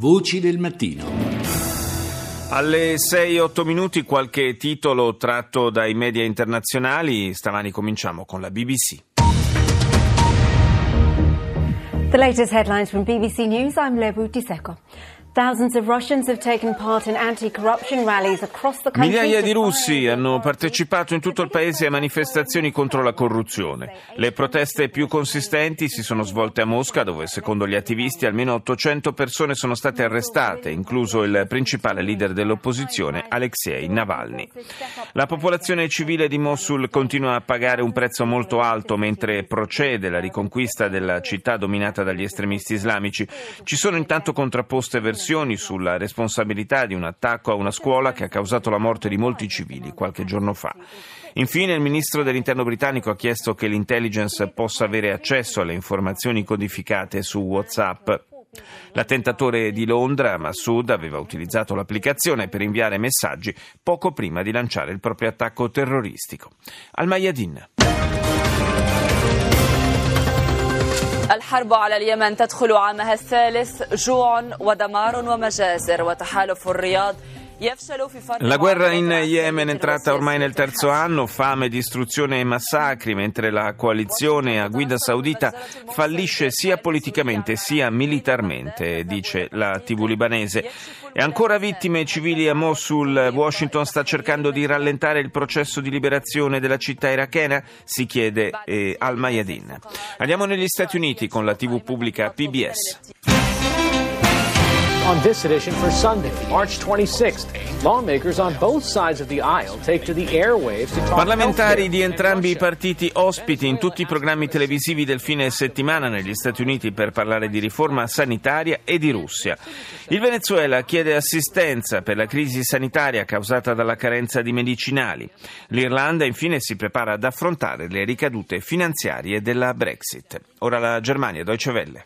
Voci del mattino. Alle 6-8 minuti qualche titolo tratto dai media internazionali. Stamani cominciamo con la BBC. The latest headlines from BBC News. I'm Lebu Diseko. Migliaia di russi hanno partecipato in tutto il paese a manifestazioni contro la corruzione. Le proteste più consistenti si sono svolte a Mosca, dove secondo gli attivisti almeno 800 persone sono state arrestate, incluso il principale leader dell'opposizione, Alexei Navalny. La popolazione civile di Mosul continua a pagare un prezzo molto alto mentre procede la riconquista della città dominata dagli estremisti islamici. Ci sono intanto contrapposte versioni sulla responsabilità di un attacco a una scuola che ha causato la morte di molti civili qualche giorno fa. Infine il ministro dell'interno britannico ha chiesto che l'intelligence possa avere accesso alle informazioni codificate su WhatsApp. L'attentatore di Londra, Massoud, aveva utilizzato l'applicazione per inviare messaggi poco prima di lanciare il proprio attacco terroristico. Al Mayadin. الحرب على اليمن تدخل عامها الثالث جوع ودمار ومجازر وتحالف الرياض La guerra in Yemen è entrata ormai nel terzo anno, fame, distruzione e massacri, mentre la coalizione a guida saudita fallisce sia politicamente sia militarmente, dice la TV libanese. E ancora vittime civili a Mosul. Washington sta cercando di rallentare il processo di liberazione della città irachena? Si chiede eh, al Mayadin. Andiamo negli Stati Uniti con la TV pubblica PBS. On this edition for Sunday, March 26th. Lawmakers on both sides of the aisle take to the airwaves to talk Parlamentari di entrambi i partiti ospiti in tutti i programmi televisivi del fine settimana negli Stati Uniti per parlare di riforma sanitaria e di Russia. Il Venezuela chiede assistenza per la crisi sanitaria causata dalla carenza di medicinali. L'Irlanda infine si prepara ad affrontare le ricadute finanziarie della Brexit. Ora la Germania, Deutsche Welle.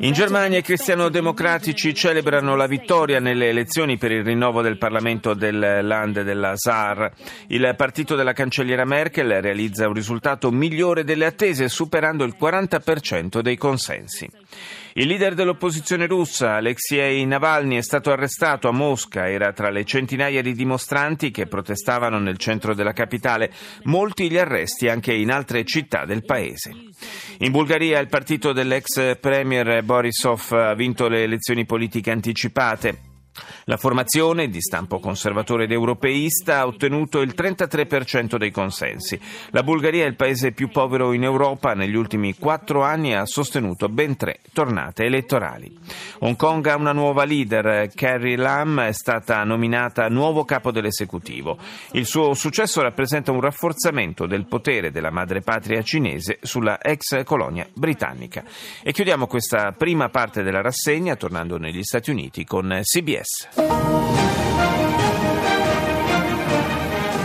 In Germania i cristiano-democratici celebrano la vittoria nelle elezioni per il rinnovo del Parlamento del Land della Saar. Il partito della cancelliera Merkel realizza un risultato migliore delle attese, superando il 40% dei consensi. Il leader dell'opposizione russa, Alexei Navalny, è stato arrestato a Mosca. Era tra le centinaia di dimostranti che protestavano nel centro della capitale. Molti gli arresti anche in altre città del paese. In Bulgaria il partito dell'ex premier Borisov ha vinto le elezioni politiche anticipate. La formazione, di stampo conservatore ed europeista, ha ottenuto il 33% dei consensi. La Bulgaria è il paese più povero in Europa. Negli ultimi quattro anni ha sostenuto ben tre tornate elettorali. Hong Kong ha una nuova leader. Carrie Lam è stata nominata nuovo capo dell'esecutivo. Il suo successo rappresenta un rafforzamento del potere della madrepatria cinese sulla ex colonia britannica. E chiudiamo questa prima parte della rassegna tornando negli Stati Uniti con CBS.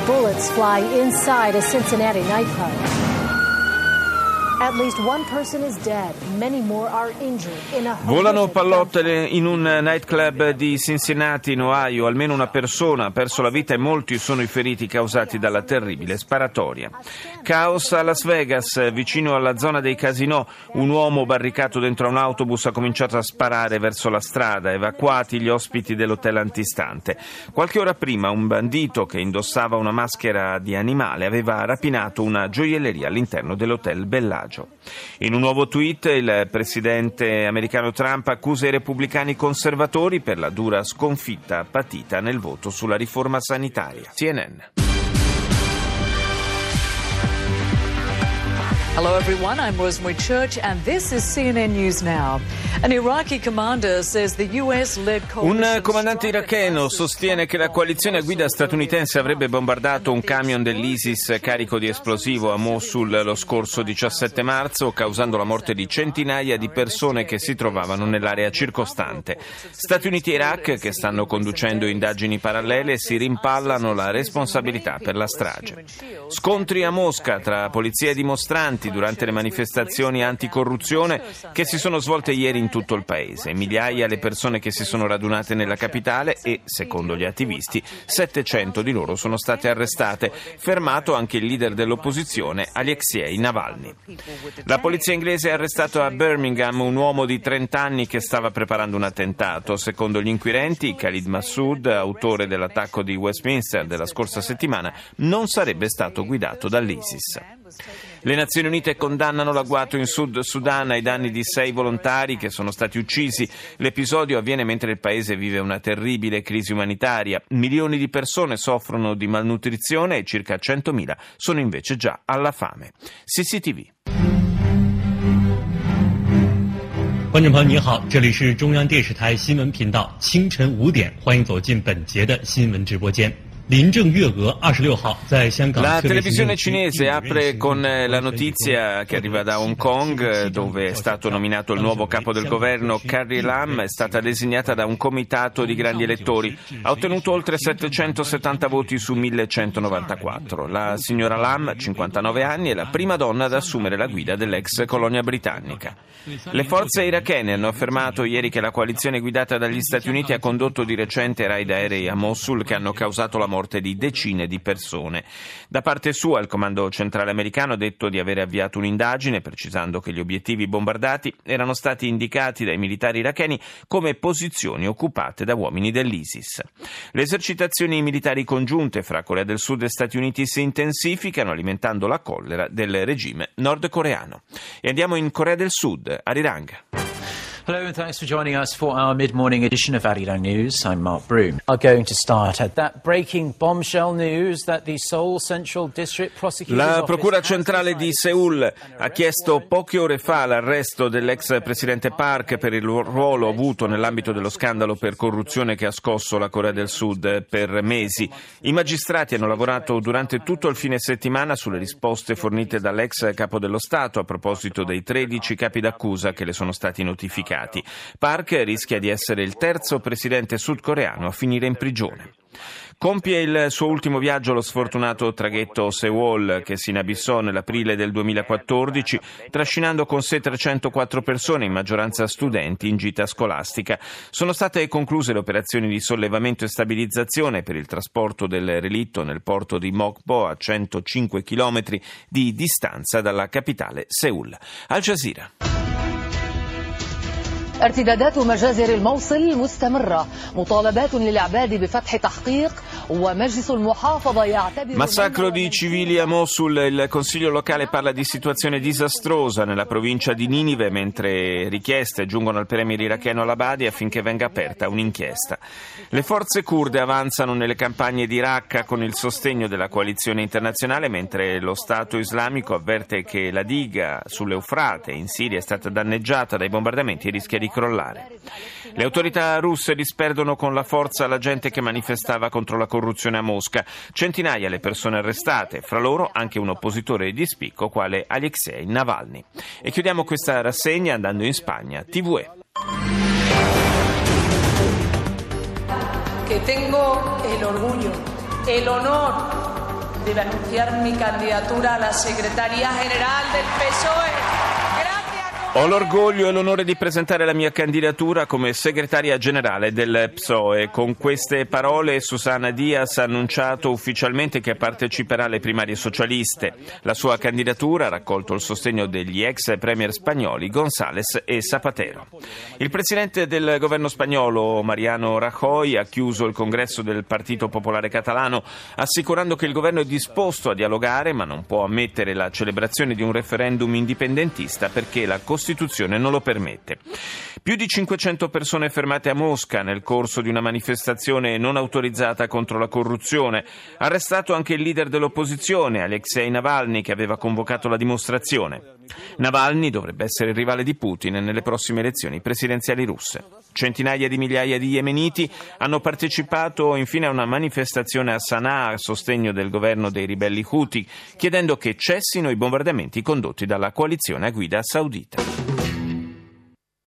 Bullets fly inside a Cincinnati nightclub. Volano pallotte in un nightclub di Cincinnati, in Ohio. Almeno una persona ha perso la vita e molti sono i feriti causati dalla terribile sparatoria. Caos a Las Vegas, vicino alla zona dei casinò. Un uomo barricato dentro un autobus ha cominciato a sparare verso la strada, evacuati gli ospiti dell'hotel antistante. Qualche ora prima un bandito che indossava una maschera di animale aveva rapinato una gioielleria all'interno dell'hotel Bellagio contagio. In un nuovo tweet il presidente americano Trump accusa i repubblicani conservatori per la dura sconfitta patita nel voto sulla riforma sanitaria. CNN. Hello, everyone. I'm Rosemary Church, and this is CNN News Now. An Iraqi commander says the U.S.-led Un comandante iracheno sostiene che la coalizione a guida statunitense avrebbe bombardato un camion dell'ISIS carico di esplosivo a Mosul lo scorso 17 marzo, causando la morte di centinaia di persone che si trovavano nell'area circostante. Stati Uniti e Iraq, che stanno conducendo indagini parallele, si rimpallano la responsabilità per la strage. Scontri a Mosca tra polizia e dimostranti arrestati durante le manifestazioni anticorruzione che si sono svolte ieri in tutto il paese. Migliaia le persone che si sono radunate nella capitale e, secondo gli attivisti, 700 di loro sono state arrestate. Fermato anche il leader dell'opposizione, Alexei Navalny. La polizia inglese ha arrestato a Birmingham un uomo di 30 anni che stava preparando un attentato. Secondo gli inquirenti, Khalid Massoud, autore dell'attacco di Westminster della scorsa settimana, non sarebbe stato guidato dall'ISIS. Le Nazioni Unite condannano l'agguato in Sud Sudan ai danni di sei volontari che sono stati uccisi. L'episodio avviene mentre il paese vive una terribile crisi umanitaria. Milioni di persone soffrono di malnutrizione e circa 100.000 sono invece già alla fame. CCTV. 观众朋友，你好，这里是中央电视台新闻频道，清晨五点，欢迎走进本节的新闻直播间。 La televisione cinese apre con la notizia che arriva da Hong Kong, dove è stato nominato il nuovo capo del governo. Carrie Lam è stata designata da un comitato di grandi elettori. Ha ottenuto oltre 770 voti su 1194. La signora Lam, 59 anni, è la prima donna ad assumere la guida dell'ex colonia britannica. Le forze irachene hanno affermato ieri che la coalizione guidata dagli Stati Uniti ha condotto di recente raid aerei a Mosul che hanno causato la morte morte di decine di persone. Da parte sua il comando centrale americano ha detto di aver avviato un'indagine precisando che gli obiettivi bombardati erano stati indicati dai militari iracheni come posizioni occupate da uomini dell'ISIS. Le esercitazioni militari congiunte fra Corea del Sud e Stati Uniti si intensificano alimentando la collera del regime nordcoreano. E andiamo in Corea del Sud, a Rirang. Hello and thanks for joining us for our mid-morning edition of Arirang News. I'm Mark Broom. Are going to start at that breaking bombshell news that the Seoul Central District Prosecutor's La Procura Centrale di Seoul ha chiesto poche ore fa l'arresto dell'ex presidente Park per il ruolo avuto nell'ambito dello scandalo per corruzione che ha scosso la Corea del Sud per mesi. I magistrati hanno lavorato durante tutto il fine settimana sulle risposte fornite dall'ex capo dello Stato a proposito dei 13 capi d'accusa che le sono stati notificati giudicati. Park rischia di essere il terzo presidente sudcoreano a finire in prigione. Compie il suo ultimo viaggio lo sfortunato traghetto Sewol che si inabissò nell'aprile del 2014 trascinando con sé 304 persone, in maggioranza studenti, in gita scolastica. Sono state concluse le operazioni di sollevamento e stabilizzazione per il trasporto del relitto nel porto di Mokpo a 105 km di distanza dalla capitale Seul. Al Jazeera. ارتدادات مجازر الموصل مستمرة مطالبات للعباد بفتح تحقيق Massacro di civili a Mosul. Il Consiglio locale parla di situazione disastrosa nella provincia di Ninive, mentre richieste giungono al premier iracheno al-Abadi affinché venga aperta un'inchiesta. Le forze kurde avanzano nelle campagne di Raqqa con il sostegno della coalizione internazionale, mentre lo Stato islamico avverte che la diga sull'Eufrate in Siria è stata danneggiata dai bombardamenti e rischia di crollare. Le autorità russe disperdono con la forza la gente che manifestava contro la corruzione a Mosca. Centinaia le persone arrestate, fra loro anche un oppositore di spicco quale Alexei Navalny. E chiudiamo questa rassegna andando in Spagna. TVE. Que tengo el orgullo, el honor de candidatura a la Secretaría General del PSOE. Ho l'orgoglio e l'onore di presentare la mia candidatura come segretaria generale del PSOE. Con queste parole Susana Diaz ha annunciato ufficialmente che parteciperà alle primarie socialiste. La sua candidatura ha raccolto il sostegno degli ex premier spagnoli González e Zapatero. Il presidente del governo spagnolo Mariano Rajoy ha chiuso il congresso del Partito Popolare Catalano assicurando che il governo è disposto a dialogare ma non può ammettere la celebrazione di un referendum indipendentista perché la Costituzione Costituzione non lo permette. Più di 500 persone fermate a Mosca nel corso di una manifestazione non autorizzata contro la corruzione. Arrestato anche il leader dell'opposizione, Alexei Navalny, che aveva convocato la dimostrazione. Navalny dovrebbe essere il rivale di Putin nelle prossime elezioni presidenziali russe. Centinaia di migliaia di yemeniti hanno partecipato infine a una manifestazione a Sana'a a sostegno del governo dei ribelli Houthi, chiedendo che cessino i bombardamenti condotti dalla coalizione a guida saudita.